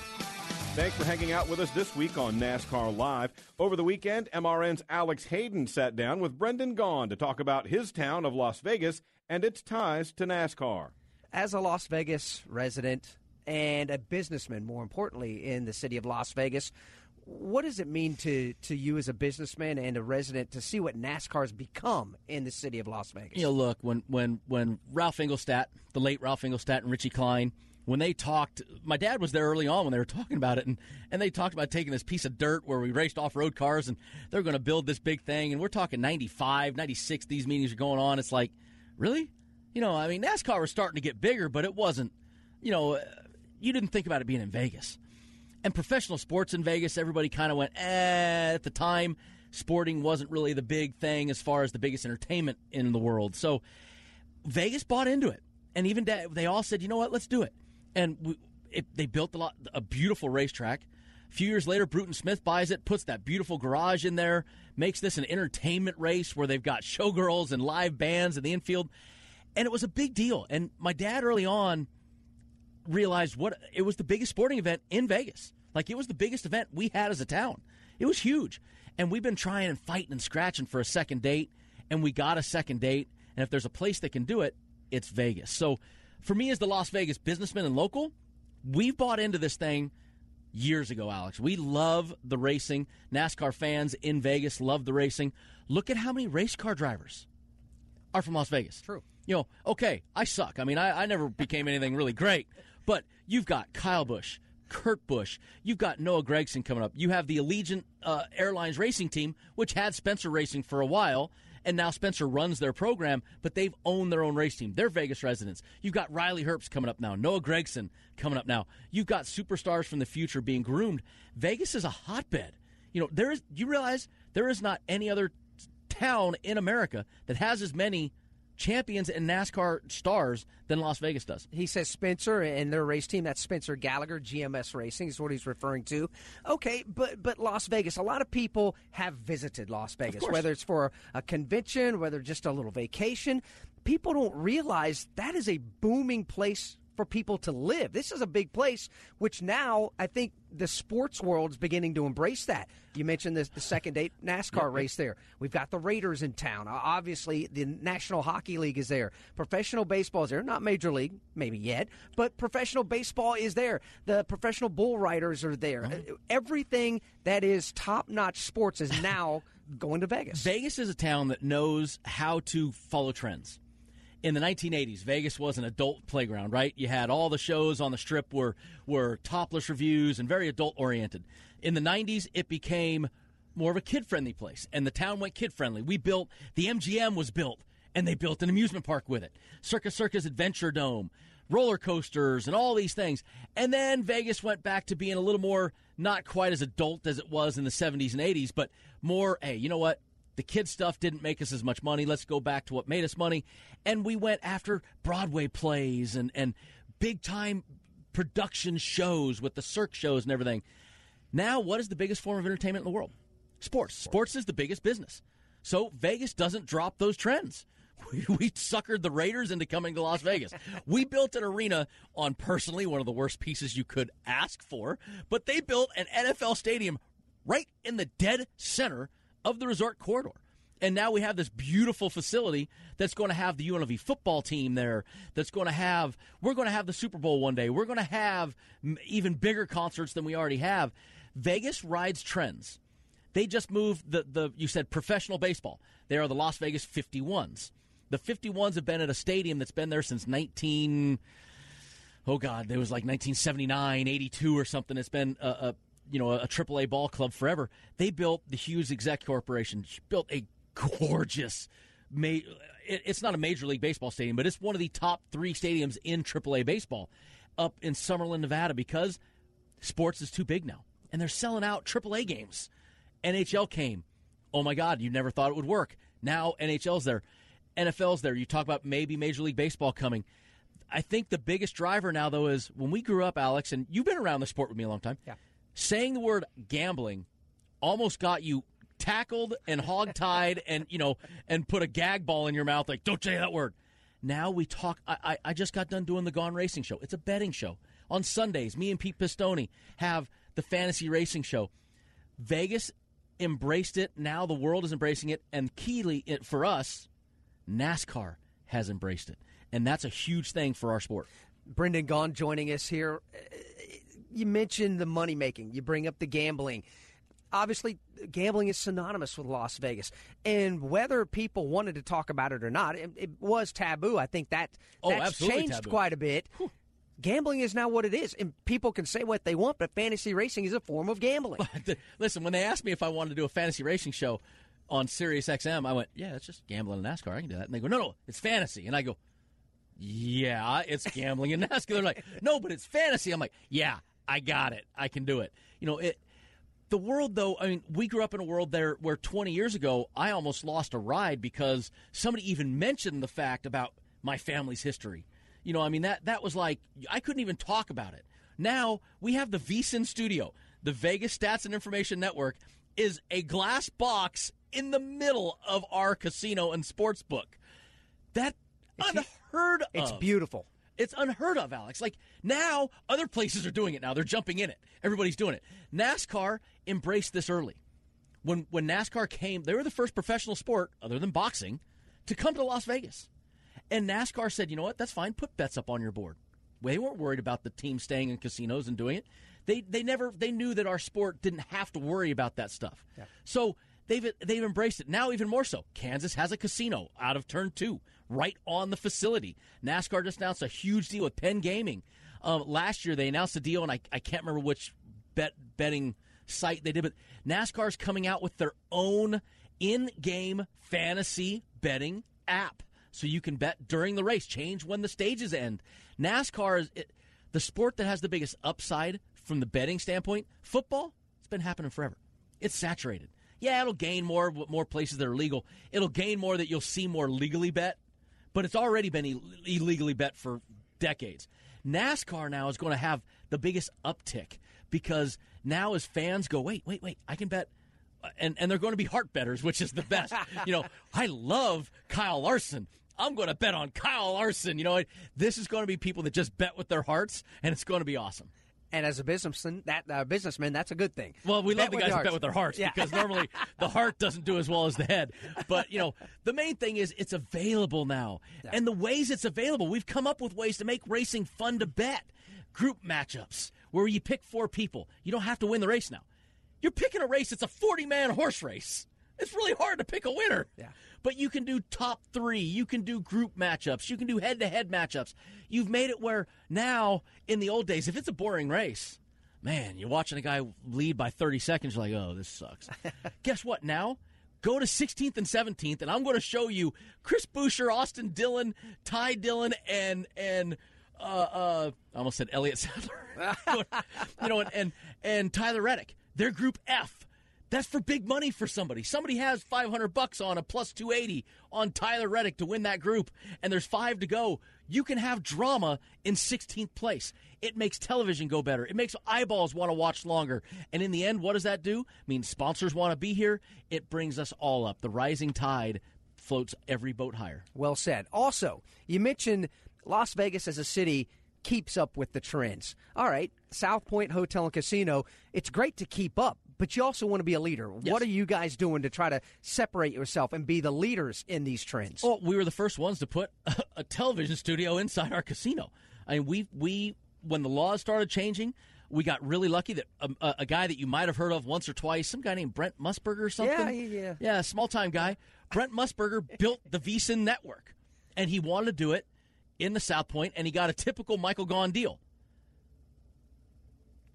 Thanks for hanging out with us this week on NASCAR Live. Over the weekend, MRN's Alex Hayden sat down with Brendan Gaughan to talk about his town of Las Vegas and its ties to NASCAR. As a Las Vegas resident and a businessman, more importantly, in the city of Las Vegas, what does it mean to, to you as a businessman and a resident to see what NASCAR has become in the city of Las Vegas? You know, look, when, when, when Ralph Engelstad, the late Ralph Engelstad and Richie Clyne, when they talked, my dad was there early on when they were talking about it, and, and they talked about taking this piece of dirt where we raced off road cars and they're going to build this big thing. And we're talking 95, 96, these meetings are going on. It's like, really? You know, I mean, NASCAR was starting to get bigger, but it wasn't, you know, you didn't think about it being in Vegas. And professional sports in Vegas, everybody kind of went, eh, at the time, sporting wasn't really the big thing as far as the biggest entertainment in the world. So Vegas bought into it. And even they all said, you know what, let's do it and we, it, they built a, lot, a beautiful racetrack. A few years later, Bruton Smith buys it, puts that beautiful garage in there, makes this an entertainment race where they've got showgirls and live bands in the infield, and it was a big deal. And my dad early on realized what it was the biggest sporting event in Vegas. Like it was the biggest event we had as a town. It was huge, and we've been trying and fighting and scratching for a second date, and we got a second date. And if there's a place that can do it, it's Vegas. So for me as the Las Vegas businessman and local, we've bought into this thing years ago, Alex. We love the racing. NASCAR fans in Vegas love the racing. Look at how many race car drivers are from Las Vegas. True. You know, okay, I suck. I mean, I, I never became anything really great, but you've got Kyle Busch, Kurt Busch. You've got Noah Gragson coming up. You have the Allegiant uh, Airlines racing team, which had Spencer Racing for a while, and now Spencer runs their program, but they've owned their own race team. They're Vegas residents. You've got Riley Herbst coming up now, Noah Gragson coming up now. You've got superstars from the future being groomed. Vegas is a hotbed. You know, there is. You realize there is not any other town in America that has as many champions and NASCAR stars than Las Vegas does. He says Spencer and their race team, that's Spencer Gallagher, GMS Racing is what he's referring to. Okay, but but Las Vegas, a lot of people have visited Las Vegas, whether it's for a convention, whether just a little vacation. People don't realize that is a booming place for people to live. This is a big place, which now I think the sports world's beginning to embrace that. You mentioned the, the second date NASCAR race there. We've got the Raiders in town. Obviously, the National Hockey League is there. Professional baseball is there. Not Major League, maybe yet, but professional baseball is there. The professional bull riders are there. Uh, Everything that is top notch sports is now going to Vegas. Vegas is a town that knows how to follow trends. In the 1980s, Vegas was an adult playground, right? You had all the shows on the strip were were topless reviews and very adult oriented. In the 90s, it became more of a kid friendly place, and the town went kid friendly. We built the MGM was built, and they built an amusement park with it, Circus Circus Adventure Dome, roller coasters, and all these things. And then Vegas went back to being a little more not quite as adult as it was in the 70s and 80s, but more, hey, you know what? The kid stuff didn't make us as much money. Let's go back to what made us money. And we went after Broadway plays and, and big time production shows with the Cirque shows and everything. Now, what is the biggest form of entertainment in the world? Sports. Sports is the biggest business. So Vegas doesn't drop those trends. We, we suckered the Raiders into coming to Las Vegas. we built an arena on personally one of the worst pieces you could ask for, but they built an NFL stadium right in the dead center of the resort corridor. And now we have this beautiful facility that's going to have the UNLV football team there. That's going to have, we're going to have the Super Bowl one day. We're going to have even bigger concerts than we already have. Vegas rides trends. They just moved the, the, you said professional baseball. They are the Las Vegas 51s. The 51s have been at a stadium that's been there since 19, oh God, it was like 1979, 82 or something. It's been a, a you know, a AAA ball club forever. They built the Hughes Exec Corporation, built a gorgeous, ma- it's not a Major League Baseball stadium, but it's one of the top three stadiums in AAA baseball up in Summerlin, Nevada, because sports is too big now. And they're selling out AAA games. NHL came. Oh my God, you never thought it would work. Now NHL's there. NFL's there. You talk about maybe Major League Baseball coming. I think the biggest driver now, though, is when we grew up, Alex, and you've been around the sport with me a long time. Yeah. Saying the word gambling almost got you tackled and hogtied and, you know, and put a gag ball in your mouth like, don't say that word. Now we talk. I, I, I just got done doing the Gone Racing show. It's a betting show. On Sundays, me and Pete Pistone have the fantasy racing show. Vegas embraced it. Now the world is embracing it. And Keeley, it, for us, NASCAR has embraced it. And that's a huge thing for our sport. Brendan Gaughan joining us here. You mentioned the money making. You bring up the gambling. Obviously, gambling is synonymous with Las Vegas, and whether people wanted to talk about it or not, it, it was taboo. I think that Oh, that's changed taboo. quite a bit. Gambling is now what it is, and people can say what they want, but fantasy racing is a form of gambling. Listen, when they asked me if I wanted to do a fantasy racing show on Sirius XM, I went, "Yeah, it's just gambling in NASCAR. I can do that." And they go, "No, no, it's fantasy." And I go, "Yeah, it's gambling in NASCAR." They're like, "No, but it's fantasy." I'm like, "Yeah, I got it. I can do it." You know, it. The world, though, I mean, we grew up in a world there where 20 years ago, I almost lost a ride because somebody even mentioned the fact about my family's history. You know, I mean, that, that was like, I couldn't even talk about it. Now we have the VSIN studio. The Vegas Stats and Information Network is a glass box in the middle of our casino and sports book. That unheard of. It's beautiful. It's unheard of, Alex. Like now, other places are doing it now. They're jumping in it. Everybody's doing it. NASCAR embraced this early. When when NASCAR came, they were the first professional sport, other than boxing, to come to Las Vegas. And NASCAR said, you know what? That's fine. Put bets up on your board. They weren't worried about the team staying in casinos and doing it. They they never they knew that our sport didn't have to worry about that stuff. So they've they've embraced it now even more so. Kansas has a casino out of turn two, right on the facility. NASCAR just announced a huge deal with Penn Gaming. Um, last year they announced a deal, and I, I can't remember which bet betting site they did, but NASCAR's coming out with their own in-game fantasy betting app, so you can bet during the race, change when the stages end. NASCAR is it, the sport that has the biggest upside from the betting standpoint. Football, it's been happening forever. It's saturated. Yeah, it'll gain more more places that are legal. It'll gain more that you'll see more legally bet, but it's already been Ill- illegally bet for decades. NASCAR now is going to have the biggest uptick because now as fans go, wait, wait, wait, I can bet and and they're going to be heart betters, which is the best. you know, I love Kyle Larson. I'm going to bet on Kyle Larson. You know, this is going to be people that just bet with their hearts, and it's going to be awesome. And as a businessman, that uh, businessman, that's a good thing. Well, we love the guys that bet with their hearts Yeah. because normally the heart doesn't do as well as the head. But you know, the main thing is it's available now, and the ways it's available, we've come up with ways to make racing fun to bet. Group matchups where you pick four people. You don't have to win the race now. You're picking a race. It's a 40 man horse race. It's really hard to pick a winner. Yeah. But you can do top three. You can do group matchups. You can do head to head matchups. You've made it where now, in the old days, if it's a boring race, man, you're watching a guy lead by 30 seconds, you're like, oh, this sucks. Guess what? Now, go to 16th and 17th, and I'm going to show you Chris Buescher, Austin Dillon, Ty Dillon, and, and, uh, uh, I almost said Elliott Sadler. you know, and, and, and Tyler Reddick. They're Group F. That's for big money for somebody. Somebody has 500 bucks on a plus 280 on Tyler Reddick to win that group, and there's five to go. You can have drama in 16th place. It makes television go better. It makes eyeballs want to watch longer. And in the end, what does that do? I mean, sponsors want to be here. It brings us all up. The rising tide floats every boat higher. Well said. Also, you mentioned Las Vegas as a city keeps up with the trends. All right, South Point Hotel and Casino, it's great to keep up, but you also want to be a leader. What are you guys doing to try to separate yourself and be the leaders in these trends? Well, we were the first ones to put a, a television studio inside our casino. I mean, we we when the laws started changing, we got really lucky that a, a, a guy that you might have heard of once or twice, some guy named Brent Musburger or something. Yeah, yeah, yeah. Yeah, small time guy. Brent Musburger built the VSIN network, and he wanted to do it in the South Point, and he got a typical Michael Gaughan deal.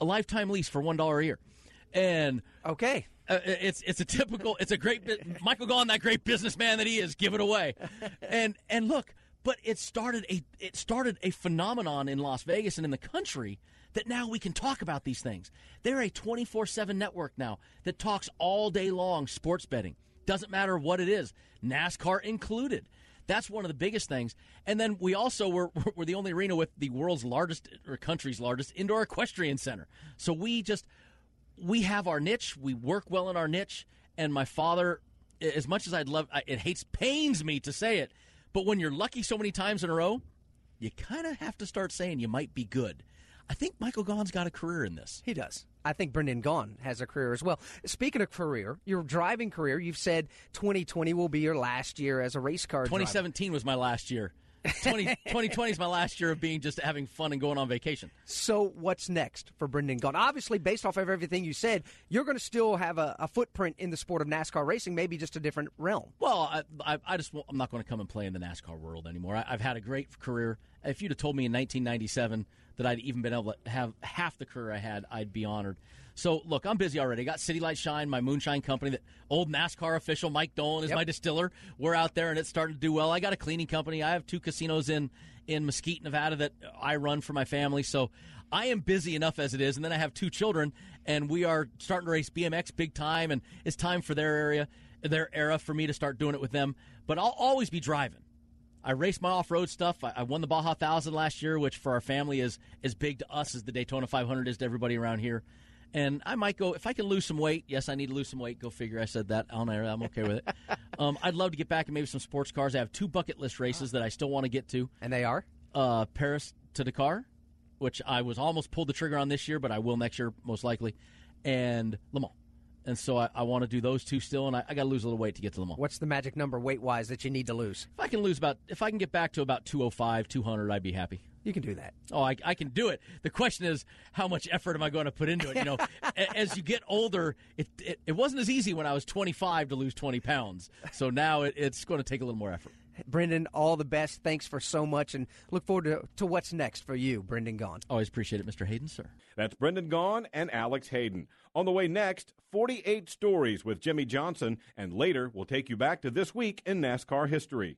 A lifetime lease for one dollar a year, and okay, uh, it's it's a typical. It's a great Michael Gaughan, that great businessman that he is. Give it away, and and look, but it started a it started a phenomenon in Las Vegas and in the country that now we can talk about these things. They're a twenty four seven network now that talks all day long sports betting. Doesn't matter what it is, NASCAR included. That's one of the biggest things. And then we also were, we're the only arena with the world's largest or country's largest indoor equestrian center. So we just we have our niche. We work well in our niche. And my father, as much as I'd love, it hates pains me to say it, but when you're lucky so many times in a row, you kind of have to start saying you might be good. I think Michael Gaughan's got a career in this. He does. I think Brendan Gaughan has a career as well. Speaking of career, your driving career, you've said 2020 will be your last year as a race car driver. 2017 was my last year. 20, 2020 is my last year of being just having fun and going on vacation. So what's next for Brendan Gaughan? Obviously, based off of everything you said, you're going to still have a, a footprint in the sport of NASCAR racing, maybe just a different realm. Well, I, I, I just I'm not going to come and play in the NASCAR world anymore. I, I've had a great career. If you'd have told me in 1997 that I'd even been able to have half the career I had, I'd be honored. So look, I'm busy already. I got City Light Shine, my moonshine company. That old NASCAR official Mike Dolan is Yep. my distiller. We're out there and it's starting to do well. I got a cleaning company. I have two casinos in in Mesquite, Nevada that I run for my family. So I am busy enough as it is, and then I have two children, and we are starting to race BMX big time, and it's time for their area, their era, for me to start doing it with them. But I'll always be driving. I race my off-road stuff. I, I won the Baja Thousand last year, which for our family is as big to us as the Daytona 500 is to everybody around here. And I might go if I can lose some weight. Yes, I need to lose some weight. Go figure. I said that on air. I'm okay with it. um, I'd love to get back in maybe some sports cars. I have two bucket list races that I still want to get to, and they are uh, Paris to Dakar, which I was almost pulled the trigger on this year, but I will next year most likely, and Le Mans. And so I, I want to do those two still, and I, I got to lose a little weight to get to Le Mans. What's the magic number weight wise that you need to lose? If I can lose about, if I can get back to about 205, 200, I'd be happy. You can do that. Oh, I, I can do it. The question is, how much effort am I going to put into it? You know, as you get older, it, it it wasn't as easy when I was 25 to lose 20 pounds. So now it, it's going to take a little more effort. Brendan, all the best. Thanks for so much, and look forward to, to what's next for you, Brendan Gaughan. Always appreciate it, Mr. Hayden, sir. That's Brendan Gaughan and Alex Hayden. On the way next, 48 stories with Jimmie Johnson, and later we'll take you back to this week in NASCAR history.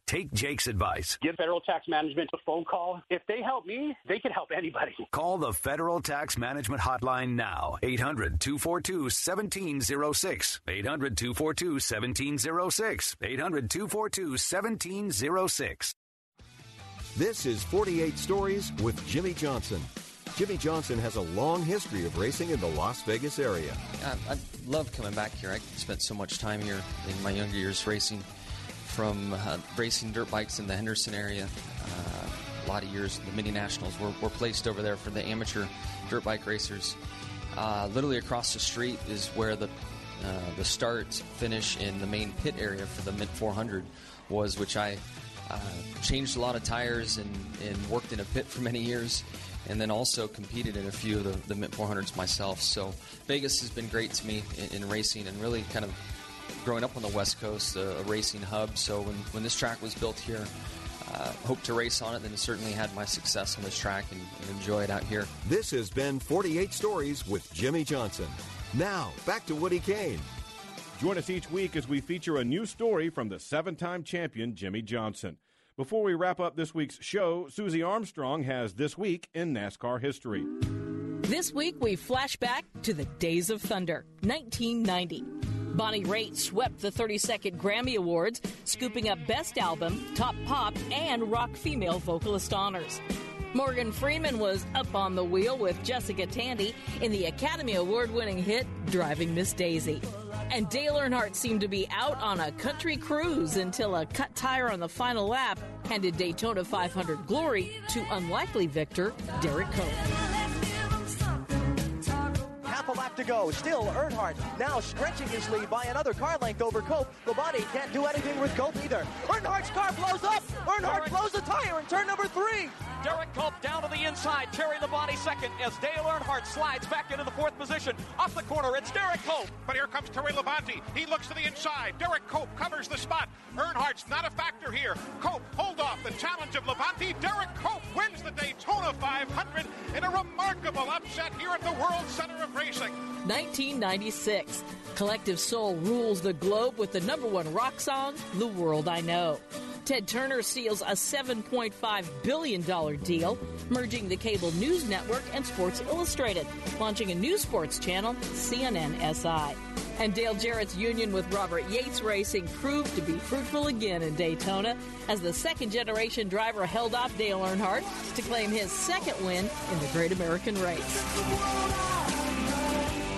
take Jake's advice. Give Federal Tax Management a phone call. If they help me, they can help anybody. Call the Federal Tax Management Hotline now. 800 242 1706. 800 242 1706. 800 242 1706. This is 48 Stories with Jimmie Johnson. Jimmie Johnson has a long history of racing in the Las Vegas area. I, I love coming back here. I spent so much time here in my younger years racing, from uh, racing dirt bikes in the Henderson area. Uh, a lot of years, the mini nationals were, were placed over there for the amateur dirt bike racers. Uh, literally across the street is where the uh, the start finish in the main pit area for the Mint 400 was, which I uh, changed a lot of tires and, and worked in a pit for many years and then also competed in a few of the, the Mint 400s myself. So Vegas has been great to me in, in racing and really kind of growing up on the West Coast, a, a racing hub. So when, when this track was built here, uh, hope to race on it, then certainly had my success on this track and, and enjoy it out here. This has been 48 Stories with Jimmie Johnson. Now, back to Woody Cain. Join us each week as we feature a new story from the seven time champion Jimmie Johnson. Before we wrap up this week's show, Susie Armstrong has This Week in NASCAR History. This week, we flash back to the Days of Thunder, 1990. Bonnie Raitt swept the 32nd Grammy Awards, scooping up Best Album, Top Pop, and Rock Female Vocalist honors. Morgan Freeman was up on the wheel with Jessica Tandy in the Academy Award winning hit Driving Miss Daisy. And Dale Earnhardt seemed to be out on a country cruise until a cut tire on the final lap handed Daytona 500 glory to unlikely victor Derek Cope. Half a lap to go. Still, Earnhardt now stretching his lead by another car length over Cope. Labonte can't do anything with Cope either. Earnhardt's car blows up. Earnhardt blows the tire in turn number three. Derek Cope down to the inside. Terry Labonte second as Dale Earnhardt slides back into the fourth position. Off the corner, it's Derek Cope. But here comes Terry Labonte. He looks to the inside. Derek Cope covers the spot. Earnhardt's not a factor here. Cope, hold off the challenge of Labonte. Derek Cope wins the Daytona 500 in a remarkable upset here at the World Center of Racing. 1996. Collective Soul rules the globe with the number one rock song, The World I Know. Ted Turner seals a $7.5 billion deal, merging the cable news network and Sports Illustrated, launching a new sports channel, CNN SI. And Dale Jarrett's union with Robert Yates Racing proved to be fruitful again in Daytona as the second generation driver held off Dale Earnhardt to claim his second win in the Great American Race.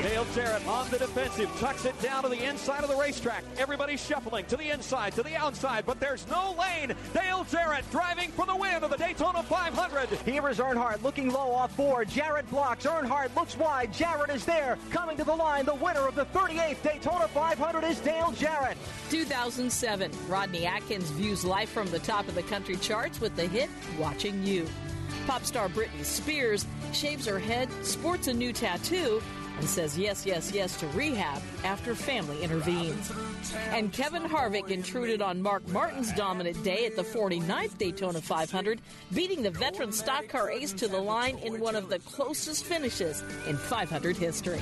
Dale Jarrett on the defensive, tucks it down to the inside of the racetrack. Everybody shuffling to the inside, to the outside, but there's no lane. Dale Jarrett driving for the win of the Daytona 500. Here is Earnhardt looking low off four. Jarrett blocks. Earnhardt looks wide. Jarrett is there. Coming to the line, the winner of the 38th Daytona 500 is Dale Jarrett. 2007, Rodney Atkins views life from the top of the country charts with the hit Watching You. Pop star Britney Spears shaves her head, sports a new tattoo, and says yes, yes, yes to rehab after family intervenes. And Kevin Harvick intruded on Mark Martin's dominant day at the 49th Daytona 500, beating the veteran stock car ace to the line in one of the closest finishes in 500 history.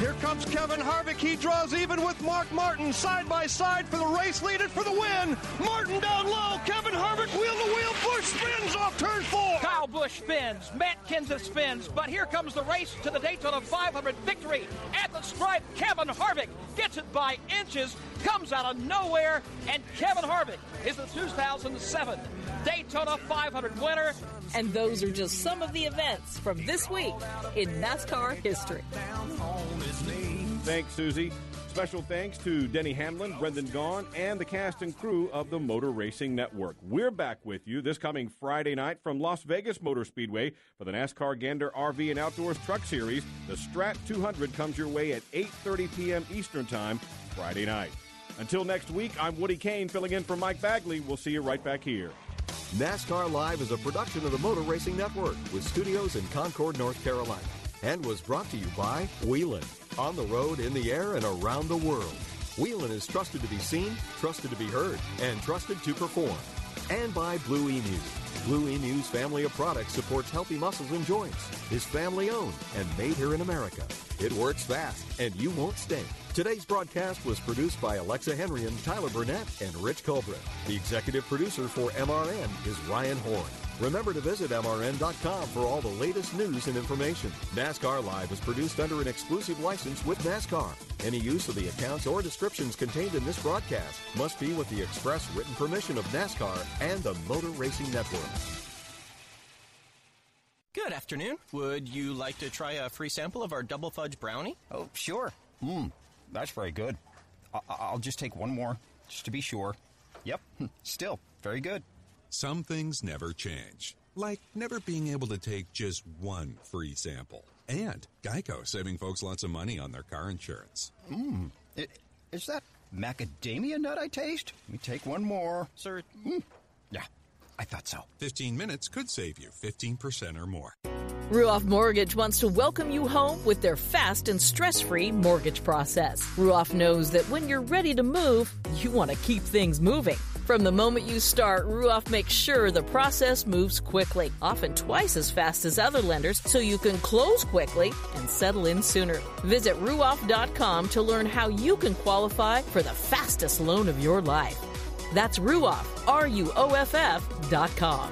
Here comes Kevin Harvick. He draws even with Mark Martin side by side for the race lead and for the win. Martin down low. Kevin Harvick wheel to wheel. Busch spins off turn four. Kyle Busch spins. Matt Kenseth spins. But here comes the race to the Daytona 500 victory. At the stripe, Kevin Harvick gets it by inches, comes out of nowhere, and Kevin Harvick is the 2007 Daytona 500 winner. And those are just some of the events from this week in NASCAR history. Thanks, Susie. Special thanks to Denny Hamlin, Brendan Gaughan, and the cast and crew of the Motor Racing Network. We're back with you this coming Friday night from Las Vegas Motor Speedway for the NASCAR Gander RV and Outdoors Truck Series. The Strat 200 comes your way at 8:30 p.m. Eastern Time Friday night. Until next week, I'm Woody Cain filling in for Mike Bagley. We'll see you right back here. NASCAR Live is a production of the Motor Racing Network with studios in Concord, North Carolina, and was brought to you by Whelen. On the road, in the air, and around the world. Whelen is trusted to be seen, trusted to be heard, and trusted to perform. And by Blue Emu. Blue Emu's family of products supports healthy muscles and joints, is family owned, and made here in America. It works fast, and you won't stink. Today's broadcast was produced by Alexa Henry and Tyler Burnett and Rich Colbreth. The executive producer for MRN is Ryan Horn. Remember to visit MRN.com for all the latest news and information. NASCAR Live is produced under an exclusive license with NASCAR. Any use of the accounts or descriptions contained in this broadcast must be with the express written permission of NASCAR and the Motor Racing Network. Good afternoon. Would you like to try a free sample of our double fudge brownie? Oh, sure. Mmm, that's very good. I- I'll just take one more, just to be sure. Yep, still very good. Some things never change, like never being able to take just one free sample. And Geico saving folks lots of money on their car insurance. Mmm, is that macadamia nut I taste? Let me take one more. Sir, mm. yeah, I thought so. 15 minutes could save you 15% or more. Ruoff Mortgage wants to welcome you home with their fast and stress free mortgage process. Ruoff knows that when you're ready to move, you want to keep things moving. From the moment you start, Ruoff makes sure the process moves quickly, often twice as fast as other lenders, so you can close quickly and settle in sooner. Visit ruoff.com to learn how you can qualify for the fastest loan of your life. That's Ruoff, R U O F F dot com.